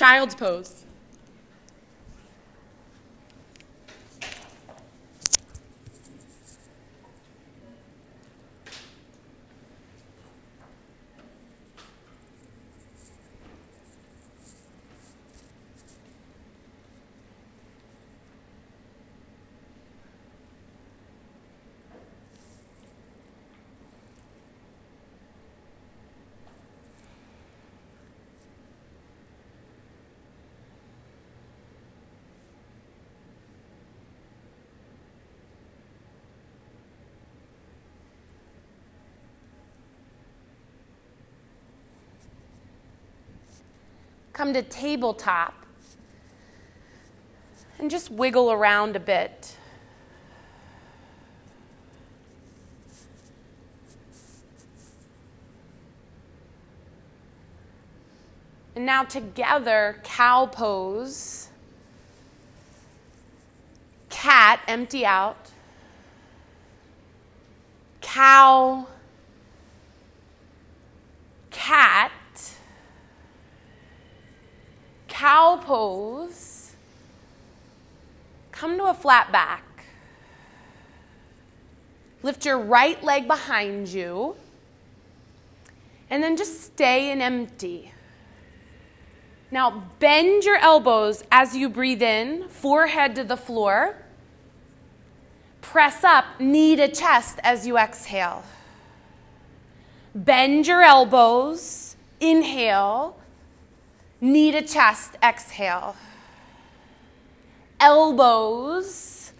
Child's pose. Come to tabletop and just wiggle around a bit. And now together, cow pose. Cat, empty out. Cow. Cat cow pose, come to a flat back. Lift your right leg behind you. And then just stay and empty. Now, bend your elbows as you breathe in, forehead to the floor. Press up, knee to chest as you exhale. Bend your elbows, inhale. Knee to chest, exhale. Elbows,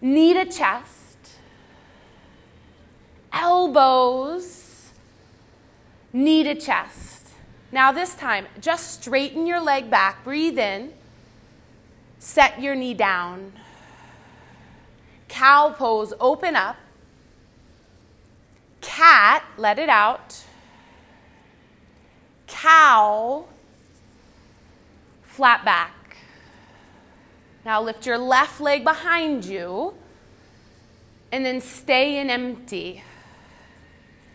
knee to chest. Elbows, knee to chest. Now, this time, just straighten your leg back, breathe in, set your knee down. Cow pose, open up. Cat, let it out cow, flat back. Now lift your left leg behind you and then stay in empty.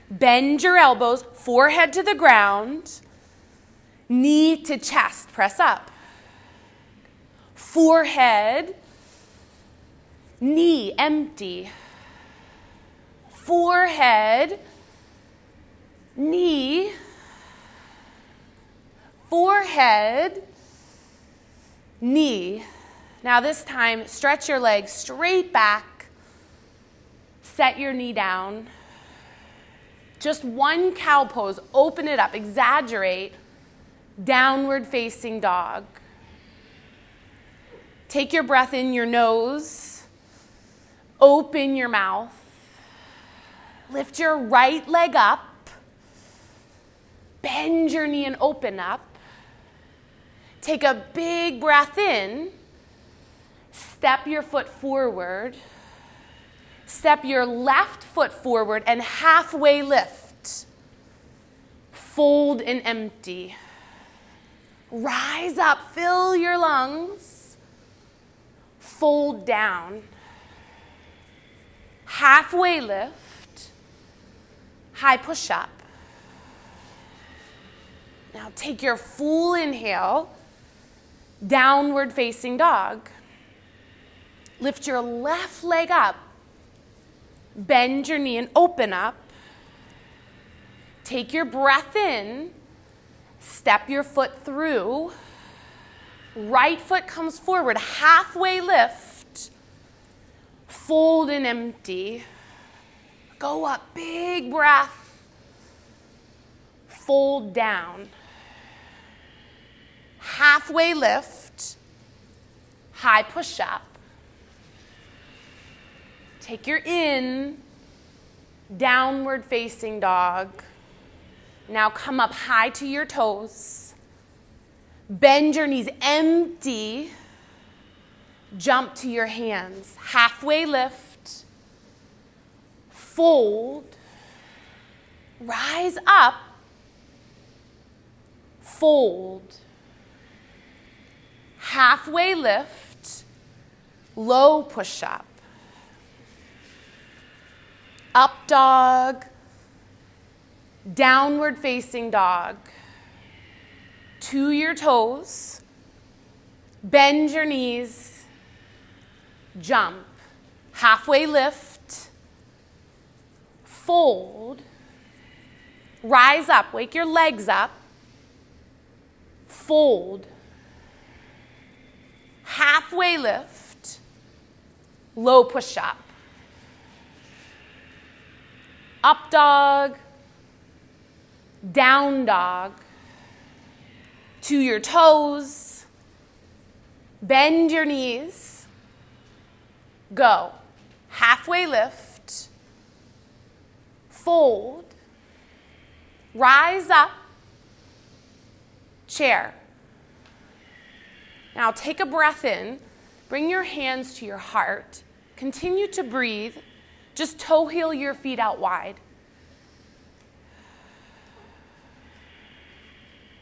Bend your elbows, forehead to the ground, knee to chest, press up. Forehead, knee empty. Forehead, knee forehead, knee. Now, this time, stretch your legs straight back, set your knee down. Just one cow pose, open it up, exaggerate, downward facing dog. Take your breath in your nose, open your mouth, lift your right leg up, bend your knee and open up. Take a big breath in. Step your foot forward. Step your left foot forward and halfway lift. Fold and empty. Rise up, fill your lungs. Fold down. Halfway lift. High push up. Now take your full inhale downward facing dog. Lift your left leg up. Bend your knee and open up. Take your breath in. Step your foot through. Right foot comes forward, halfway lift. Fold and empty. Go up, big breath. Fold down halfway lift, high push up. Take your in, downward facing dog. Now come up high to your toes. Bend your knees, empty. Jump to your hands. Halfway lift. Fold. Rise up. Fold halfway lift, low push up, up dog, downward facing dog, to your toes, bend your knees, jump, halfway lift, fold, rise up, wake your legs up, fold, halfway lift, low push up. Up dog, down dog, to your toes, bend your knees, go. Halfway lift, fold, rise up, chair. Now take a breath in, bring your hands to your heart, continue to breathe, just toe heel your feet out wide.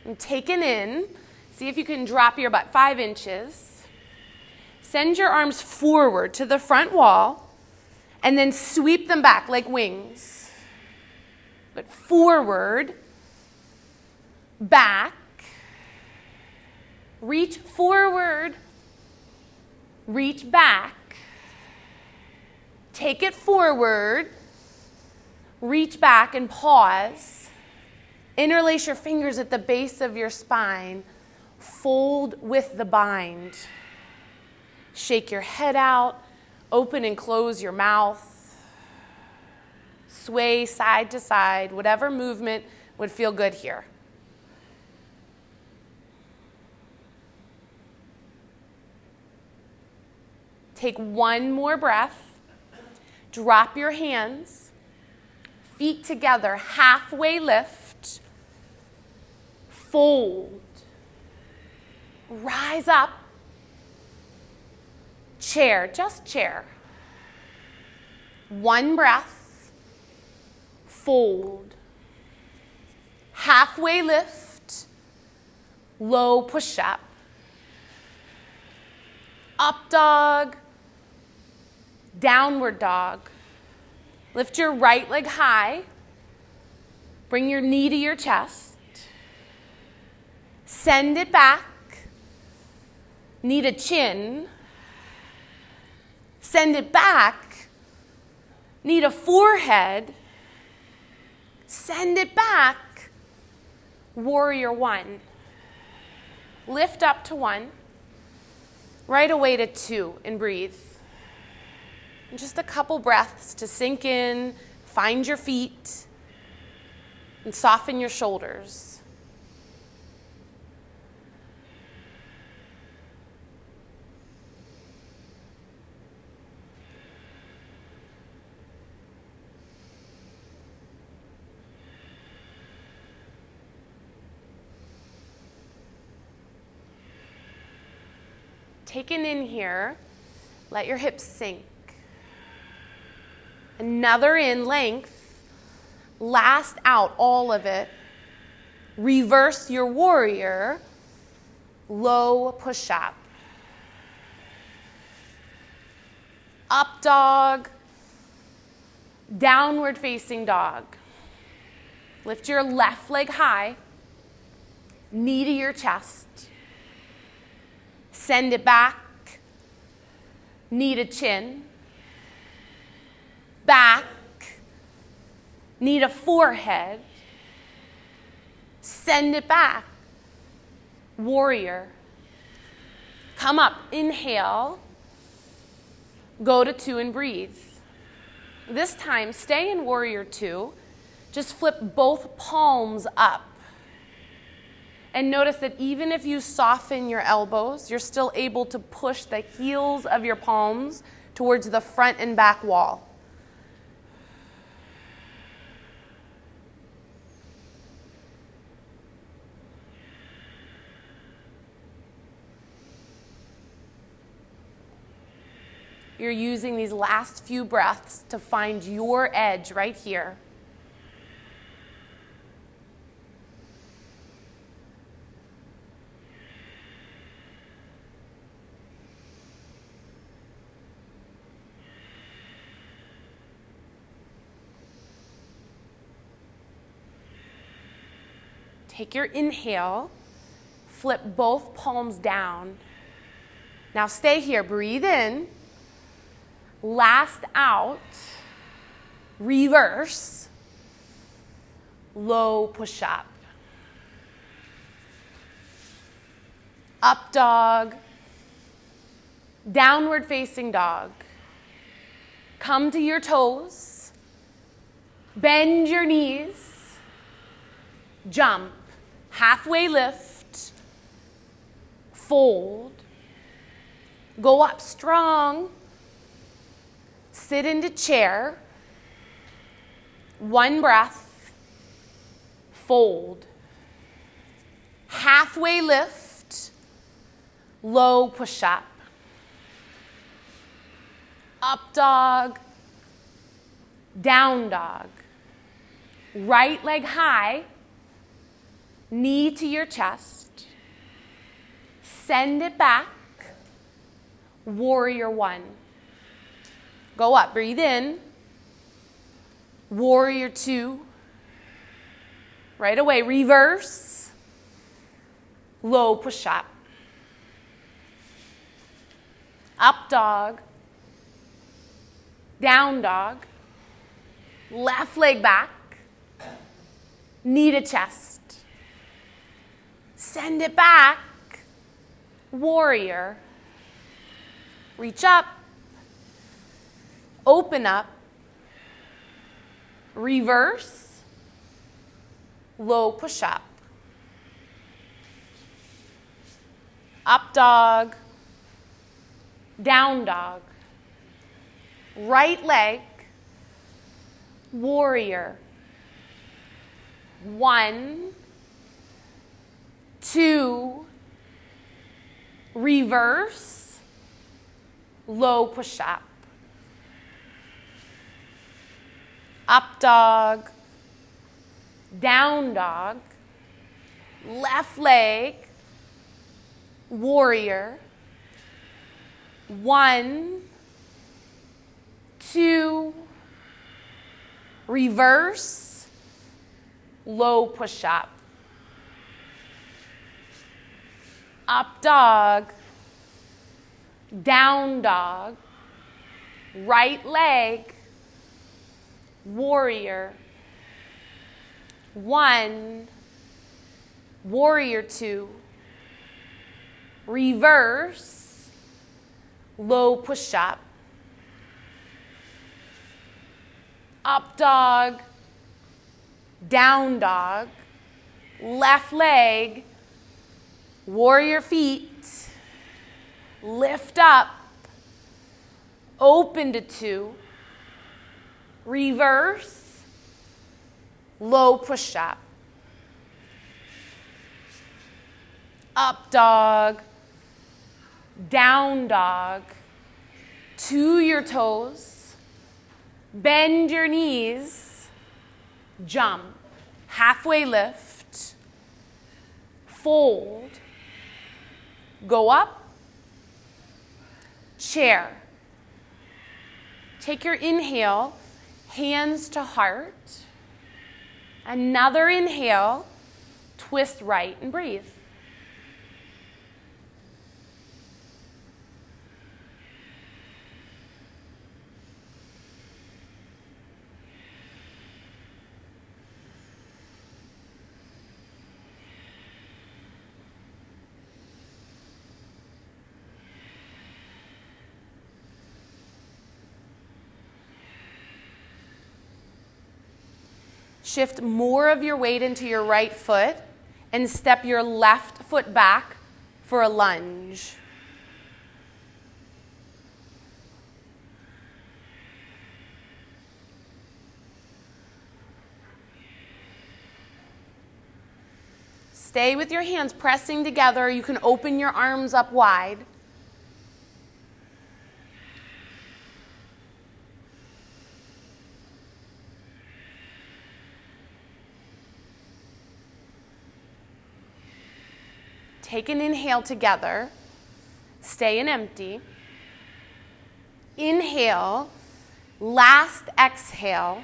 And take it in, see if you can drop your butt five inches. Send your arms forward to the front wall and then sweep them back like wings. But forward, back, reach forward, reach back, take it forward, reach back and pause. Interlace your fingers at the base of your spine. Fold with the bind. Shake your head out. Open and close your mouth. Sway side to side. Whatever movement would feel good here. Take one more breath. Drop your hands, feet together, halfway lift, fold, rise up, chair, just chair. One breath, fold, halfway lift, low push up, up dog Downward dog. Lift your right leg high. Bring your knee to your chest. Send it back. Knee to chin. Send it back. Knee to forehead. Send it back. Warrior one. Lift up to one. Right away to two and breathe. Just a couple breaths to sink in, find your feet, and soften your shoulders. Taken in here, let your hips sink another in length, last out all of it, reverse your warrior, low push up. Up dog, downward facing dog. Lift your left leg high, knee to your chest. Send it back, knee to chin back, need a forehead, send it back. Warrior. Come up, inhale, go to two and breathe. This time, stay in warrior two. Just flip both palms up. And notice that even if you soften your elbows, you're still able to push the heels of your palms towards the front and back wall. You're using these last few breaths to find your edge right here. Take your inhale, flip both palms down. Now stay here. Breathe in. Last out. Reverse. Low push up. Up dog. Downward facing dog. Come to your toes. Bend your knees. Jump. Halfway lift. Fold. Go up strong. Sit into chair. One breath. Fold. Halfway lift. Low push up. Up dog. Down dog. Right leg high. Knee to your chest. Send it back Warrior one. Go up, breathe in. Warrior two. Right away, reverse. Low push up. Up dog. Down dog. Left leg back. Knee to chest. Send it back. Warrior. Reach up, open up, reverse, low push up. Up dog, down dog, right leg, warrior. One, two, reverse, low push up. Up dog, down dog, left leg, warrior. One, two, reverse, low push up. Up dog, down dog, right leg, warrior, one, warrior two, reverse, low push up, up dog, down dog, left leg, warrior feet, lift up, open to two, reverse, low push up, up dog, down dog, to your toes, bend your knees, jump, halfway lift, fold, go up, chair. Take your inhale, hands to heart. Another inhale, twist right and breathe. Shift more of your weight into your right foot and step your left foot back for a lunge. Stay with your hands pressing together. You can open your arms up wide. Take an inhale together. Stay in empty. Inhale. Last exhale.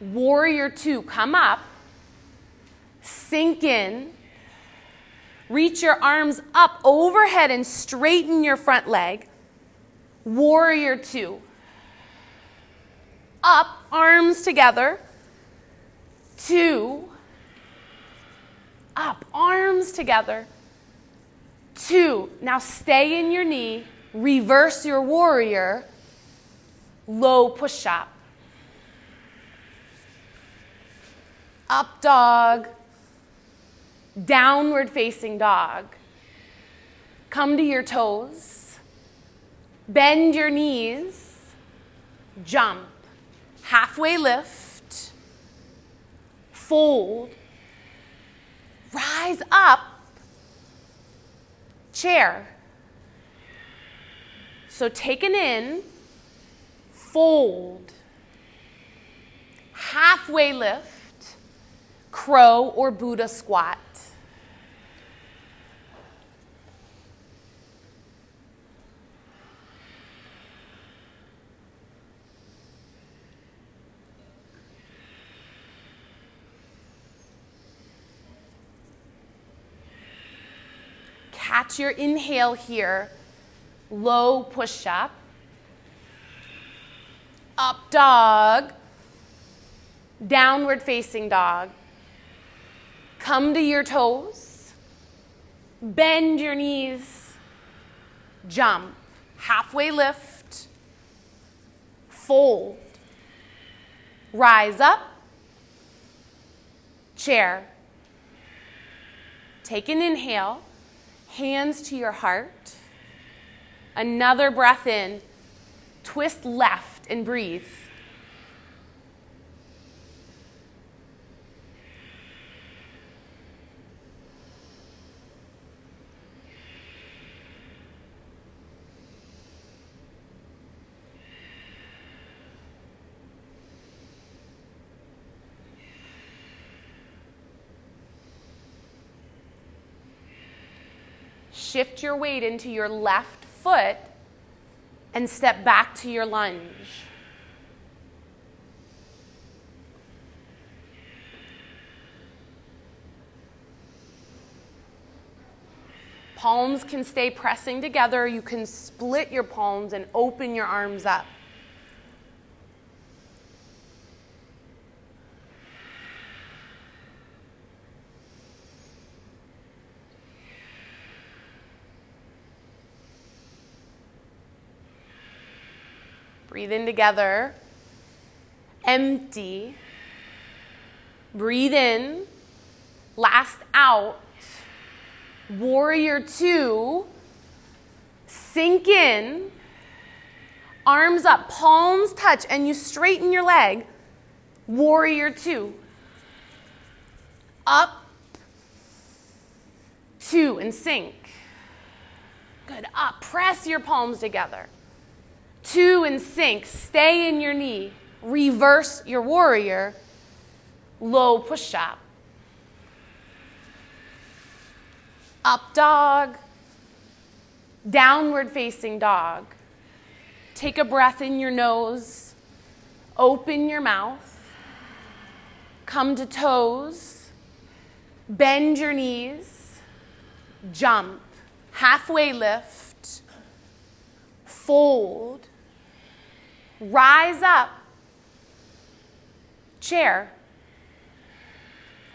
Warrior two. Come up. Sink in. Reach your arms up overhead and straighten your front leg. Warrior two. Up, arms together. Two. Up, arms together. Two. Now stay in your knee. Reverse your warrior. Low push up. Up dog. Downward facing dog. Come to your toes. Bend your knees. Jump. Halfway lift. Fold. Rise up. Chair. So take an in. Fold. Halfway lift crow or Buddha squat. Catch your inhale here. Low push up. Up dog. Downward facing dog. Come to your toes. Bend your knees. Jump. Halfway lift. Fold. Rise up. Chair. Take an inhale. Hands to your heart. Another breath in. Twist left and breathe. Shift your weight into your left foot and step back to your lunge. Palms can stay pressing together. You can split your palms and open your arms up. Breathe in together. Empty. Breathe in. Last out. Warrior two. Sink in. Arms up, palms touch, and you straighten your leg. Warrior two. Up. Two and sink. Good. Up. Press your palms together two and sink, stay in your knee, reverse your warrior, low push up. Up dog, downward facing dog. Take a breath in your nose, open your mouth, come to toes, bend your knees, jump, halfway lift, fold Rise up. Chair.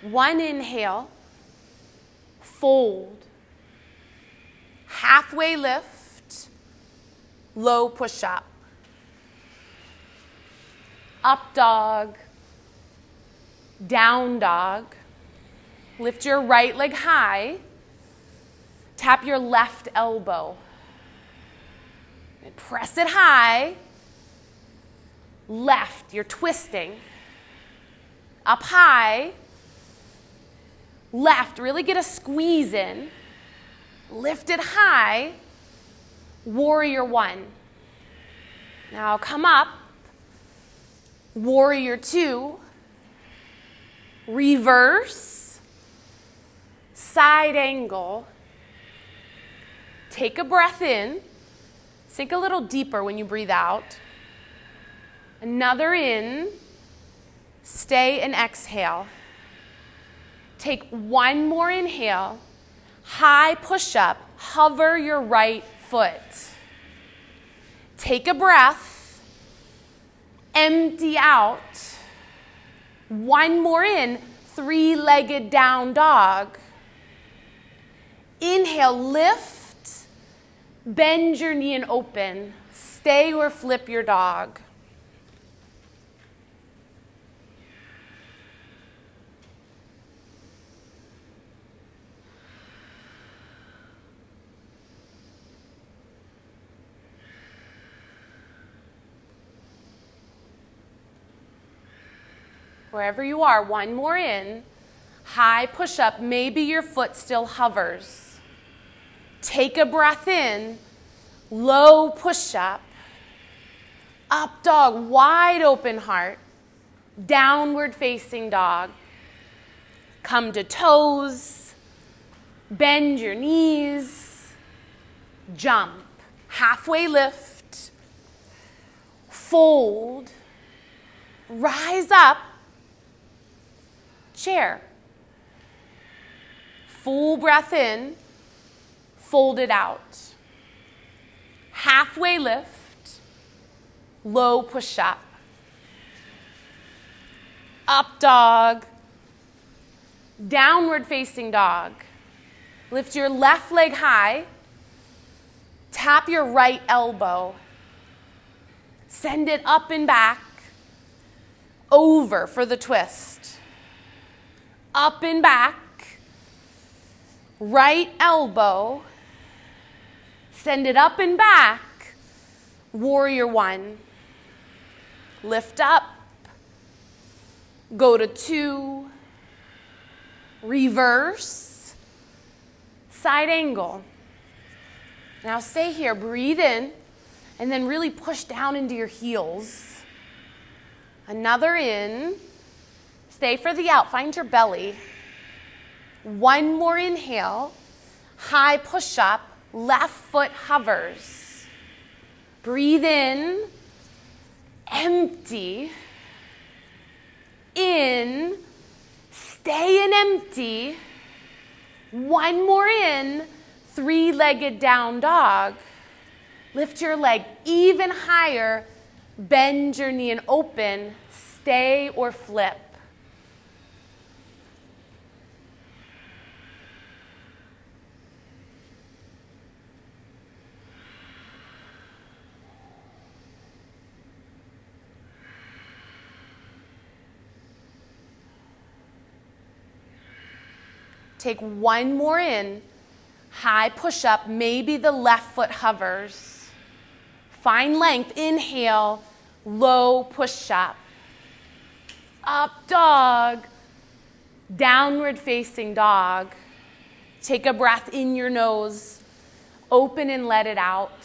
One inhale. Fold. Halfway lift. Low push up. Up dog. Down dog. Lift your right leg high. Tap your left elbow. And press it high left, you're twisting. Up high, left, really get a squeeze in. Lift it high, warrior one. Now come up, warrior two, reverse, side angle. Take a breath in, sink a little deeper when you breathe out. Another in. Stay and exhale. Take one more inhale. high push up, hover your right foot. Take a breath, empty out. One more in, three legged down dog. Inhale, lift, bend your knee and open. Stay or flip your dog. Wherever you are, one more in. High push up, maybe your foot still hovers. Take a breath in, low push up. Up dog, wide open heart. Downward facing dog. Come to toes. Bend your knees. Jump. Halfway lift. Fold. Rise up chair. Full breath in, fold it out. Halfway lift, low push up. Up dog, downward facing dog. Lift your left leg high, tap your right elbow, send it up and back, over for the twist up and back, right elbow, send it up and back, warrior one. Lift up, go to two, reverse, side angle. Now stay here, breathe in, and then really push down into your heels. Another in. Stay for the out. Find your belly. One more inhale. High push up. Left foot hovers. Breathe in. Empty. In. Stay in empty. One more in. Three legged down dog. Lift your leg even higher. Bend your knee and open. Stay or flip. Take one more in. High push up. Maybe the left foot hovers. Find length. Inhale. Low push up. Up dog. Downward facing dog. Take a breath in your nose. Open and let it out.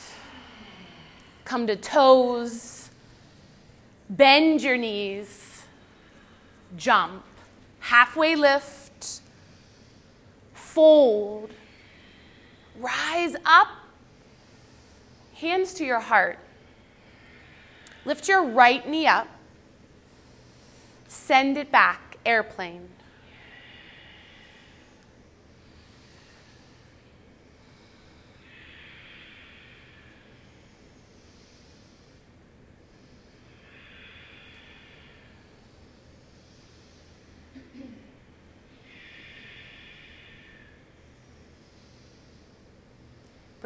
Come to toes. Bend your knees. Jump. Halfway lift fold. Rise up. Hands to your heart. Lift your right knee up. Send it back, airplane.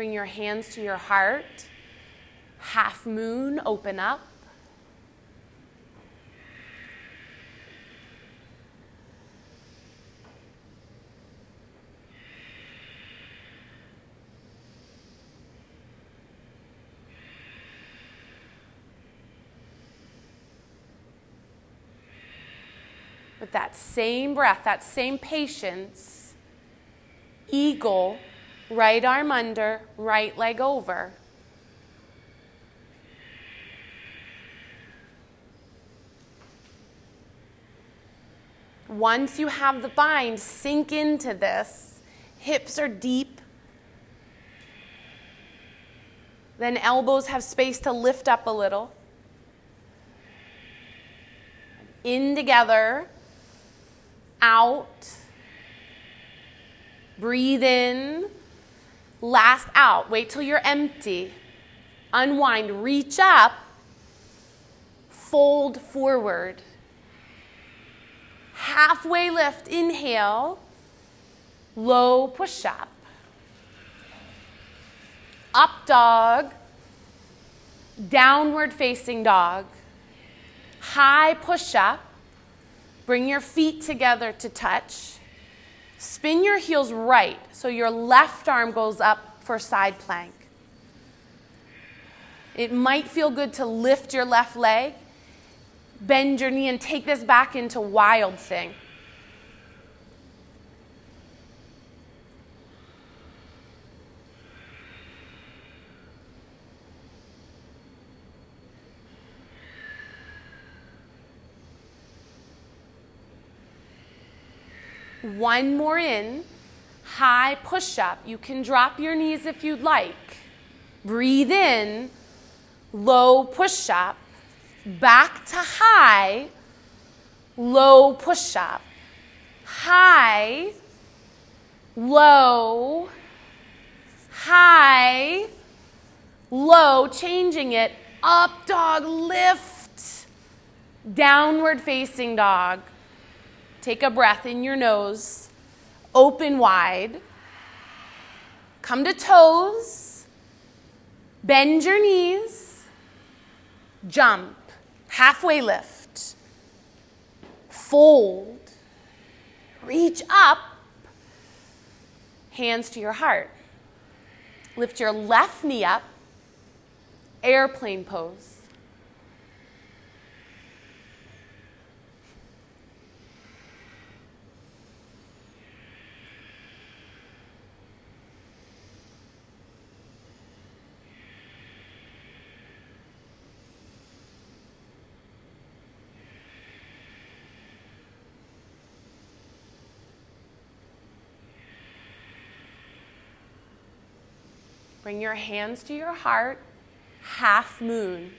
Bring your hands to your heart. Half moon, open up. With that same breath, that same patience, eagle Right arm under, right leg over. Once you have the bind, sink into this. Hips are deep. Then elbows have space to lift up a little. In together, out Breathe in. Last out. Wait till you're empty. Unwind. Reach up. Fold forward. Halfway lift. Inhale. Low push up. Up dog. Downward facing dog. High push up. Bring your feet together to touch. Spin your heels right so your left arm goes up for side plank. It might feel good to lift your left leg, bend your knee, and take this back into wild thing. One more in. High push up. You can drop your knees if you'd like. Breathe in. Low push up. Back to high. Low push up. High. Low. High. Low. Changing it. Up dog. Lift. Downward facing dog. Take a breath in your nose, open wide. Come to toes, bend your knees, jump, halfway lift, fold, reach up, hands to your heart. Lift your left knee up, airplane pose. Bring your hands to your heart, half moon.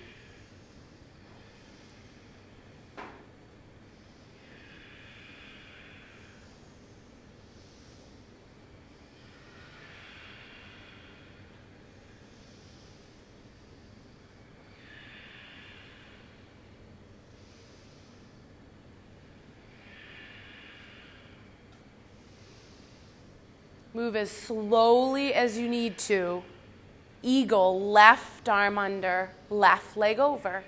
Move as slowly as you need to eagle, left arm under, left leg over.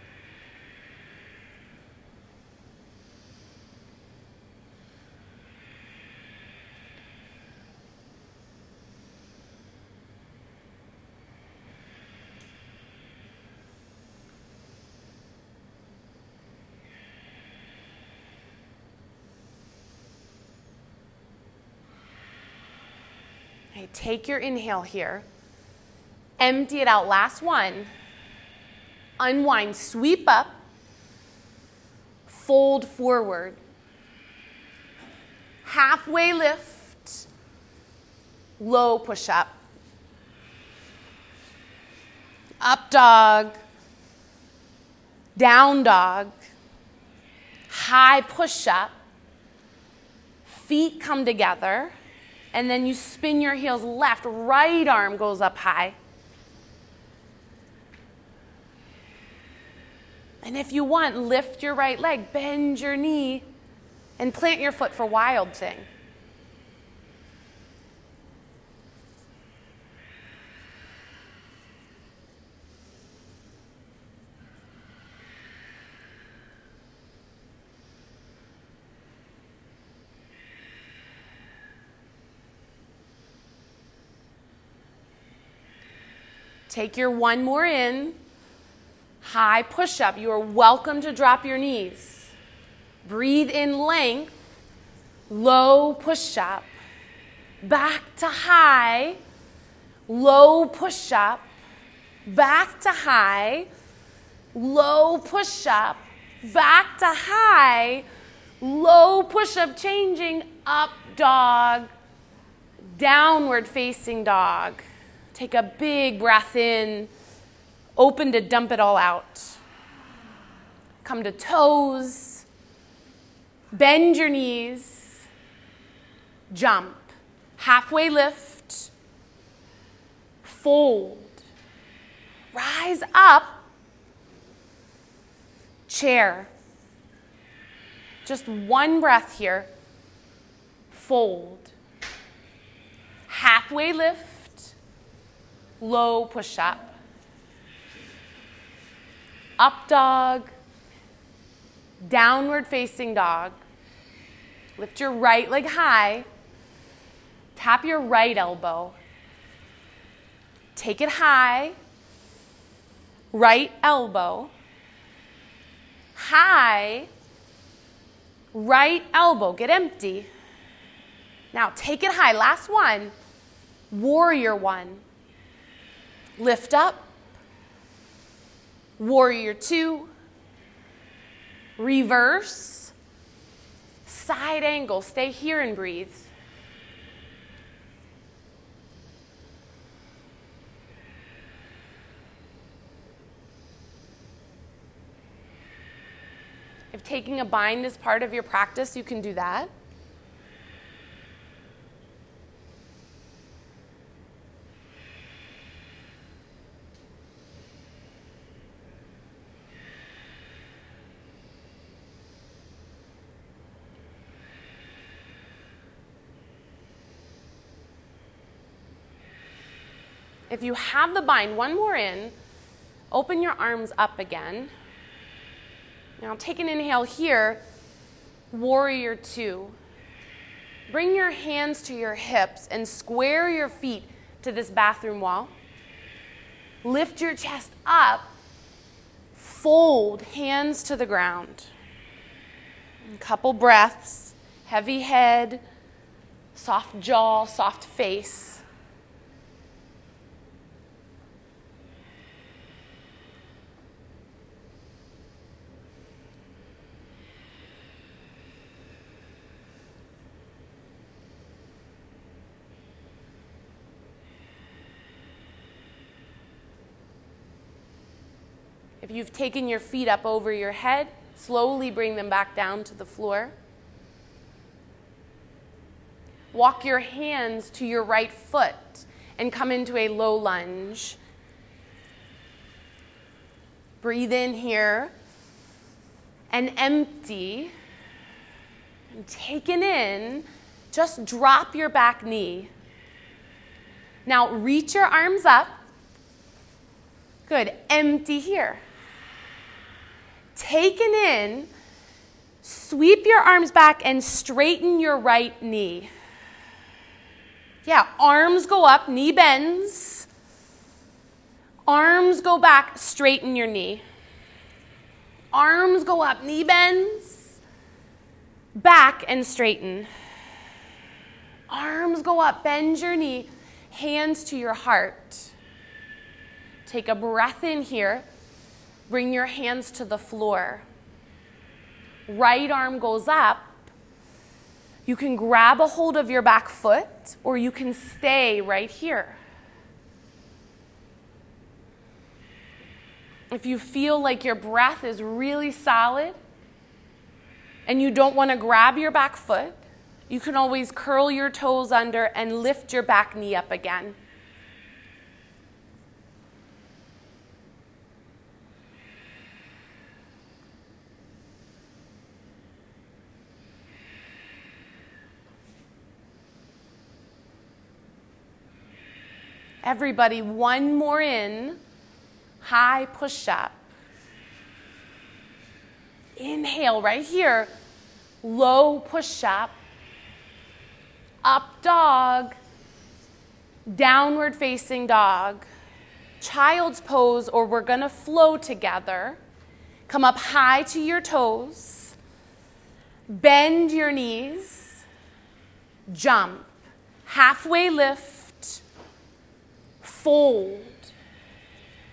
Take your inhale here. Empty it out. Last one. Unwind, sweep up, fold forward. Halfway lift, low push up. Up dog, down dog, high push up. Feet come together, and then you spin your heels left, right arm goes up high. And if you want, lift your right leg, bend your knee, and plant your foot for wild thing. Take your one more in. High push up. You are welcome to drop your knees. Breathe in length. Low push up. Back to high. Low push up. Back to high. Low push up. Back to high. Low push up. Changing up dog. Downward facing dog. Take a big breath in open to dump it all out. Come to toes, bend your knees, jump, Halfway lift, fold, rise up, chair. Just one breath here, fold. Halfway lift, low push up. Up dog, downward facing dog. Lift your right leg high. Tap your right elbow. Take it high. Right elbow. High. Right elbow. Get empty. Now take it high. Last one. Warrior one. Lift up. Warrior two. Reverse. Side angle. Stay here and breathe. If taking a bind is part of your practice, you can do that. If you have the bind, one more in, open your arms up again. Now take an inhale here, warrior two. Bring your hands to your hips and square your feet to this bathroom wall. Lift your chest up, fold hands to the ground. A couple breaths, heavy head, soft jaw, soft face. If you've taken your feet up over your head, slowly bring them back down to the floor. Walk your hands to your right foot and come into a low lunge. Breathe in here and empty. And taken in, just drop your back knee. Now reach your arms up. Good. Empty here taken in, sweep your arms back and straighten your right knee. Yeah, arms go up, knee bends. Arms go back, straighten your knee. Arms go up, knee bends. Back and straighten. Arms go up, bend your knee, hands to your heart. Take a breath in here. Bring your hands to the floor. Right arm goes up. You can grab a hold of your back foot or you can stay right here. If you feel like your breath is really solid and you don't want to grab your back foot, you can always curl your toes under and lift your back knee up again. Everybody, one more in. High push up. Inhale right here. Low push up. Up dog. Downward facing dog. Child's pose, or we're going to flow together. Come up high to your toes. Bend your knees. Jump. Halfway lift fold,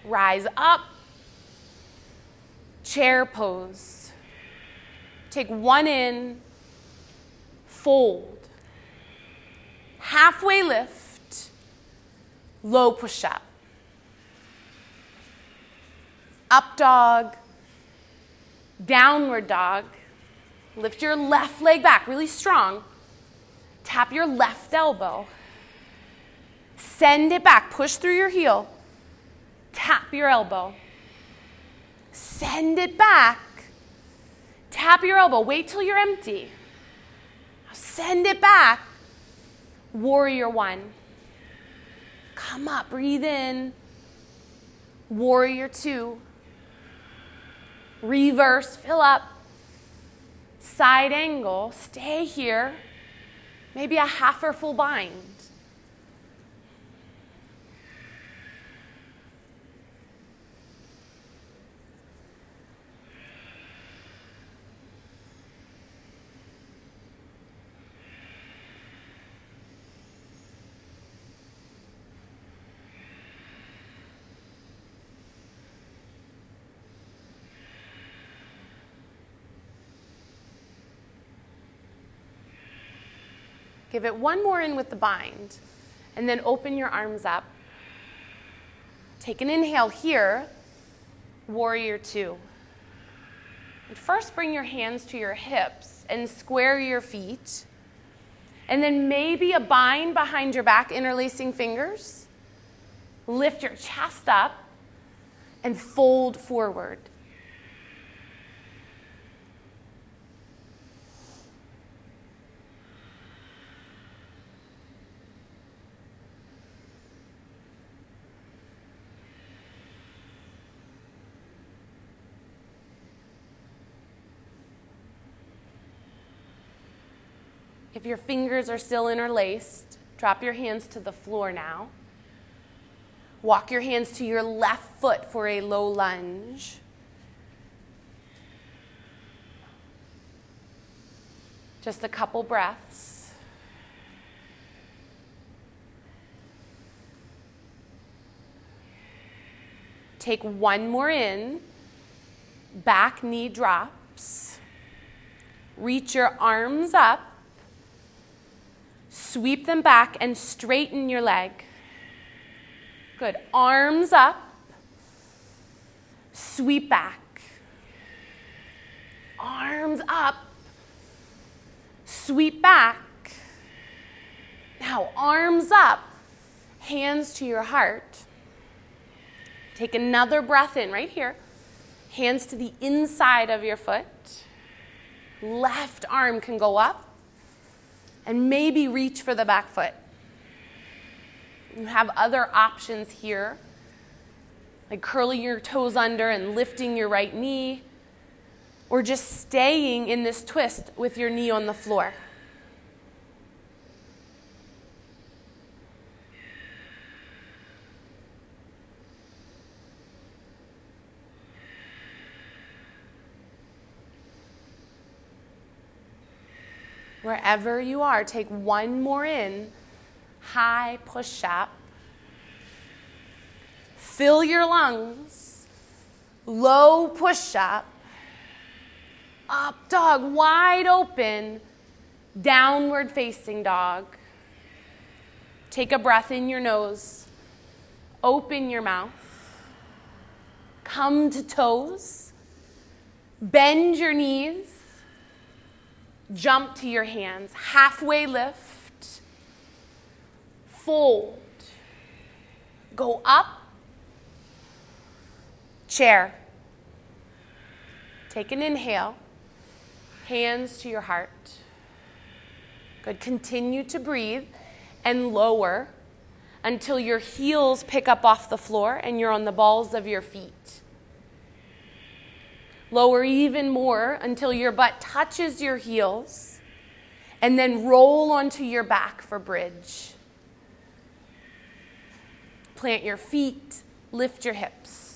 rise up, chair pose. Take one in, fold, halfway lift, low push up. Up dog, downward dog. Lift your left leg back really strong. Tap your left elbow. Send it back. Push through your heel. Tap your elbow. Send it back. Tap your elbow. Wait till you're empty. Send it back. Warrior one. Come up. Breathe in. Warrior two. Reverse. Fill up. Side angle. Stay here. Maybe a half or full bind. Give it one more in with the bind, and then open your arms up. Take an inhale here, warrior two. And first, bring your hands to your hips and square your feet. And then maybe a bind behind your back, interlacing fingers. Lift your chest up and fold forward. If your fingers are still interlaced, drop your hands to the floor now. Walk your hands to your left foot for a low lunge. Just a couple breaths. Take one more in. Back knee drops. Reach your arms up Sweep them back and straighten your leg. Good. Arms up. Sweep back. Arms up. Sweep back. Now, arms up. Hands to your heart. Take another breath in right here. Hands to the inside of your foot. Left arm can go up and maybe reach for the back foot. You have other options here, like curling your toes under and lifting your right knee, or just staying in this twist with your knee on the floor. Wherever you are, take one more in. High push up. Fill your lungs. Low push up. Up dog, wide open. Downward facing dog. Take a breath in your nose. Open your mouth. Come to toes. Bend your knees jump to your hands, halfway lift, fold, go up, chair. Take an inhale, hands to your heart. Good. Continue to breathe and lower until your heels pick up off the floor and you're on the balls of your feet. Lower even more until your butt touches your heels, and then roll onto your back for bridge. Plant your feet, lift your hips.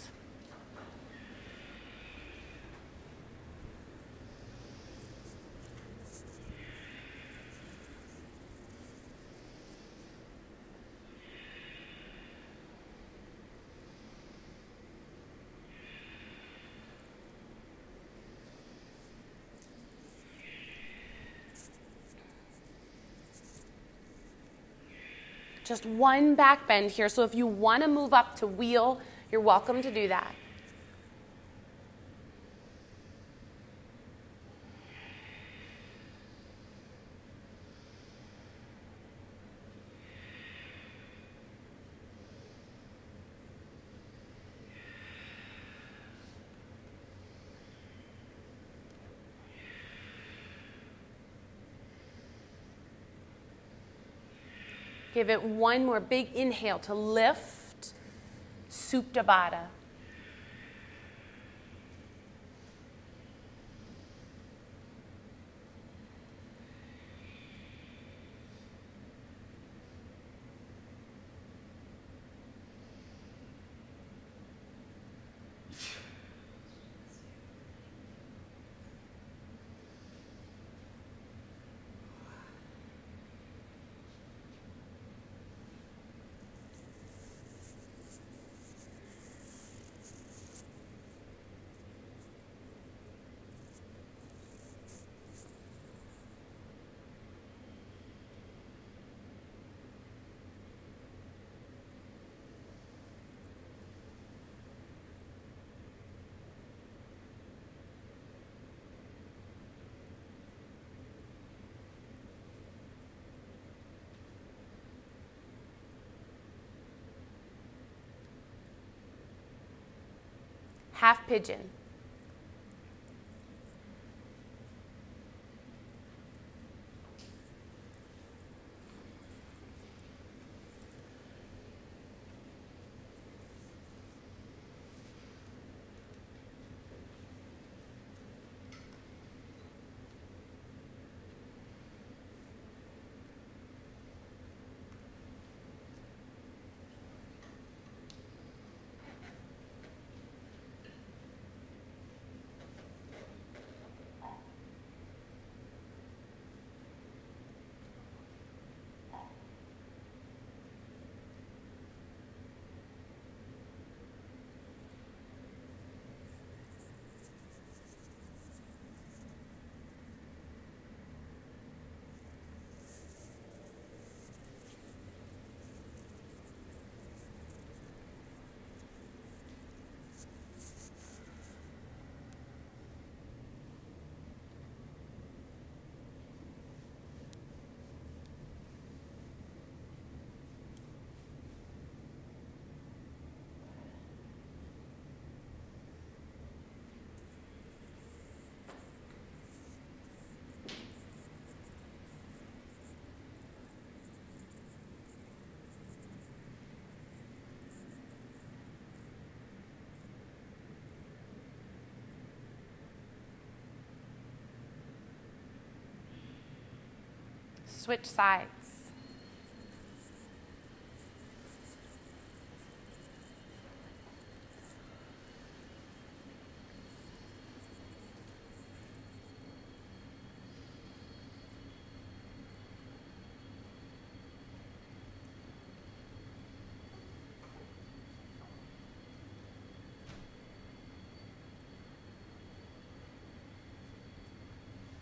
Just one back bend here. So if you want to move up to wheel, you're welcome to do that. Give it one more big inhale to lift. Supta Baddha. Half pigeon. Switch sides.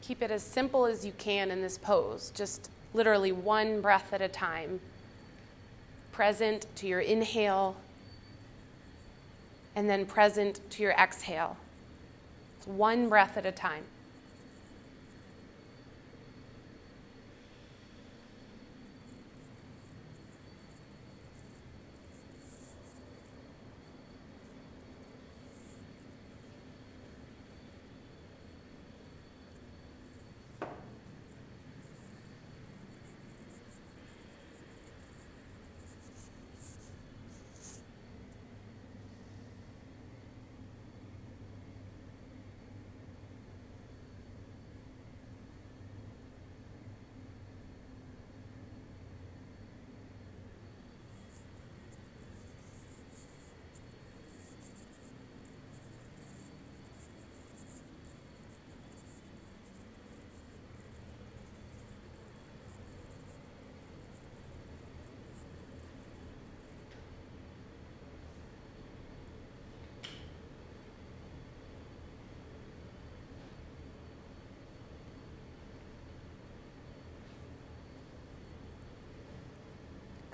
Keep it as simple as you can in this pose. Just literally one breath at a time. Present to your inhale, and then present to your exhale. It's one breath at a time.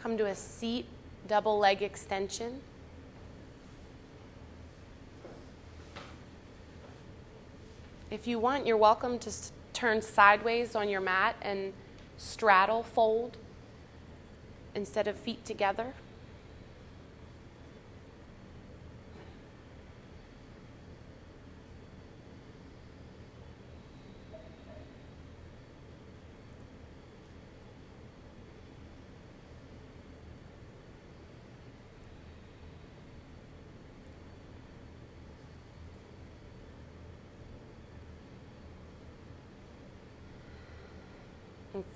Come to a seat, double leg extension. If you want, you're welcome to turn sideways on your mat and straddle fold instead of feet together.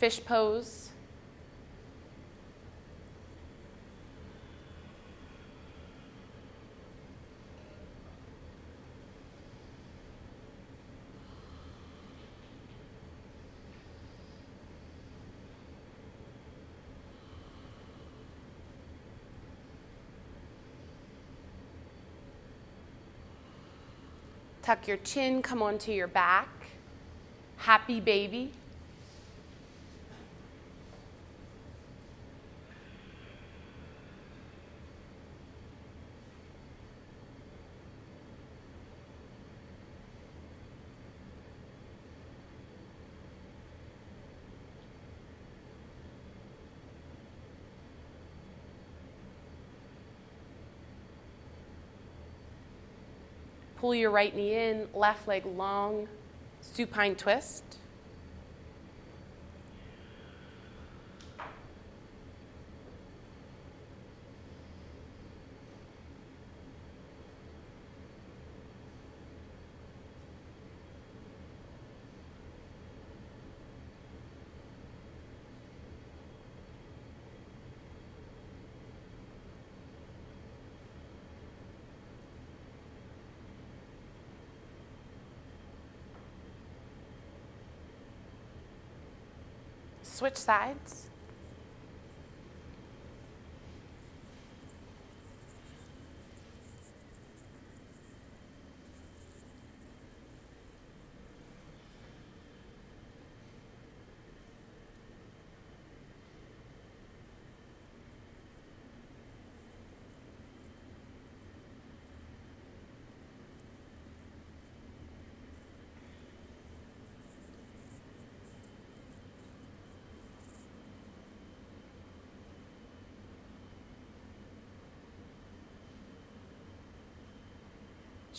Fish pose. Tuck your chin, come onto your back. Happy baby. Pull your right knee in, left leg long, supine twist. Switch sides.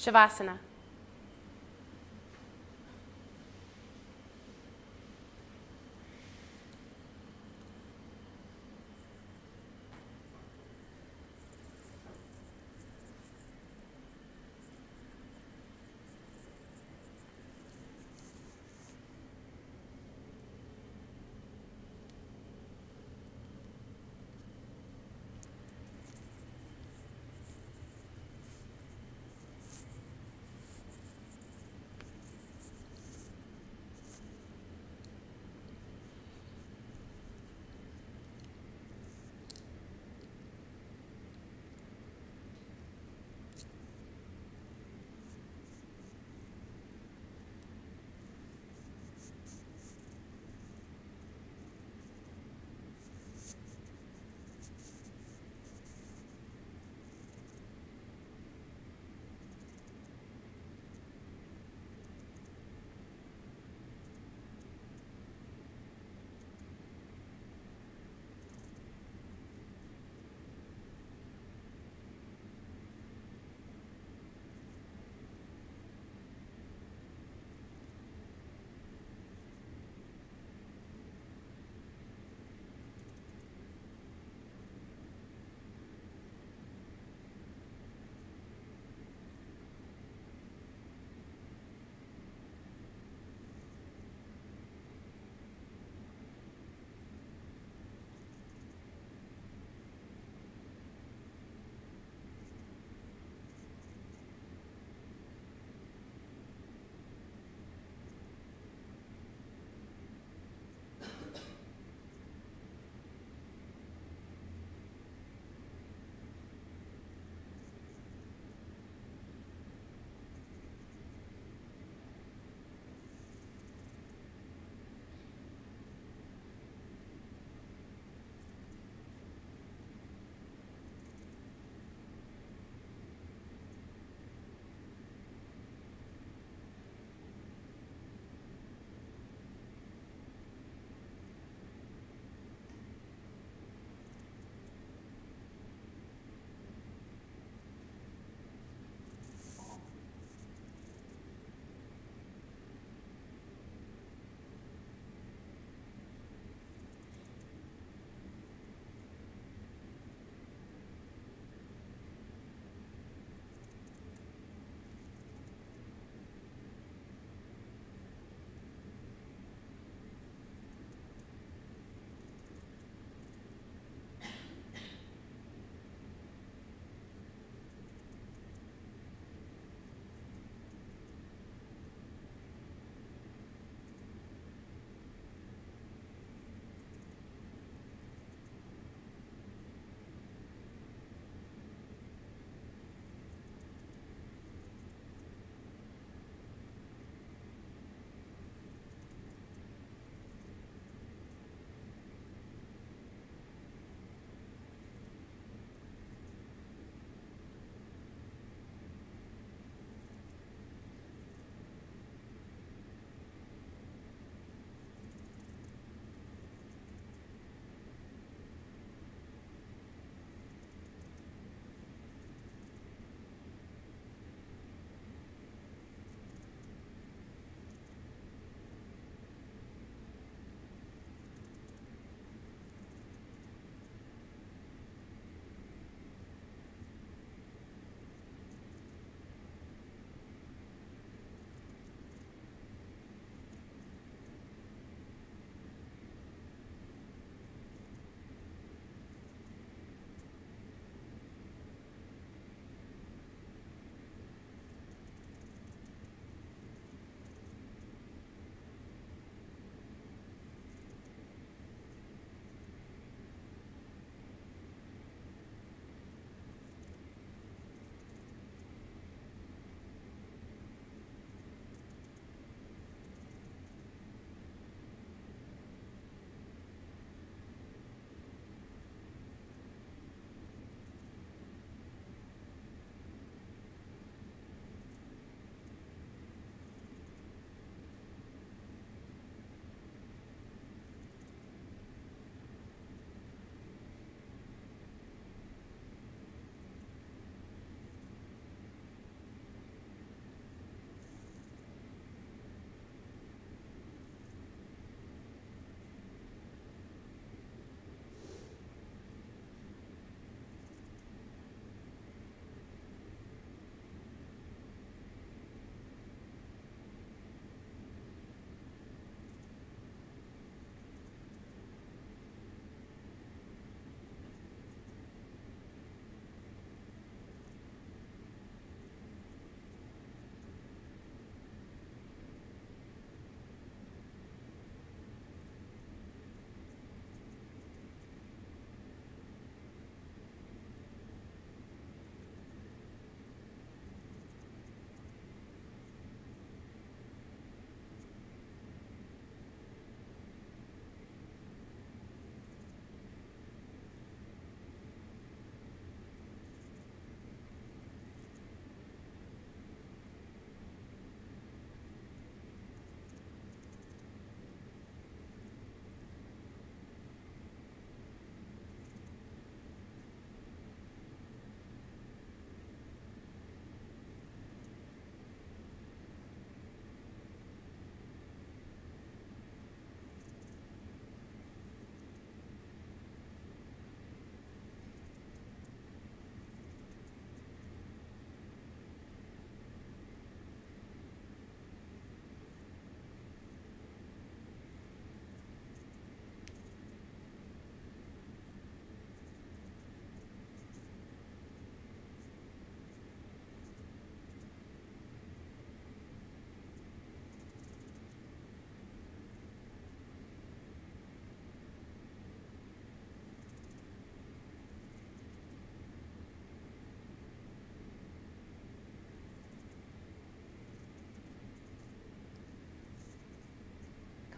Shavasana.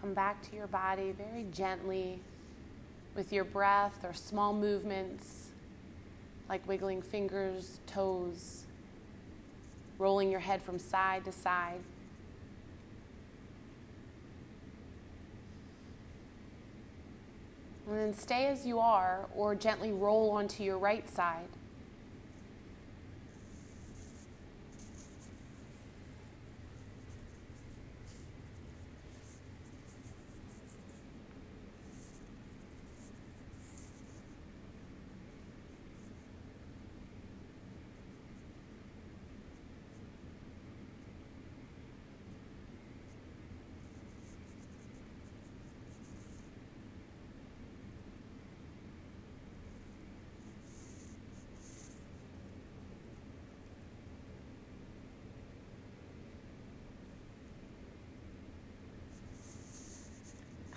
Come back to your body very gently with your breath or small movements like wiggling fingers, toes, rolling your head from side to side. And then stay as you are or gently roll onto your right side.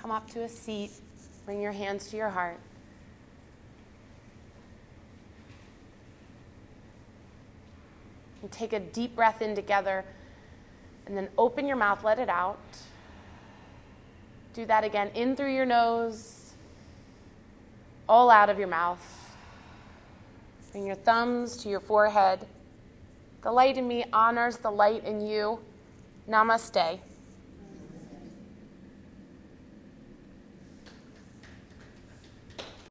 Come up to a seat. Bring your hands to your heart. And take a deep breath in together. And then open your mouth, let it out. Do that again. In through your nose, all out of your mouth. Bring your thumbs to your forehead. The light in me honors the light in you. Namaste.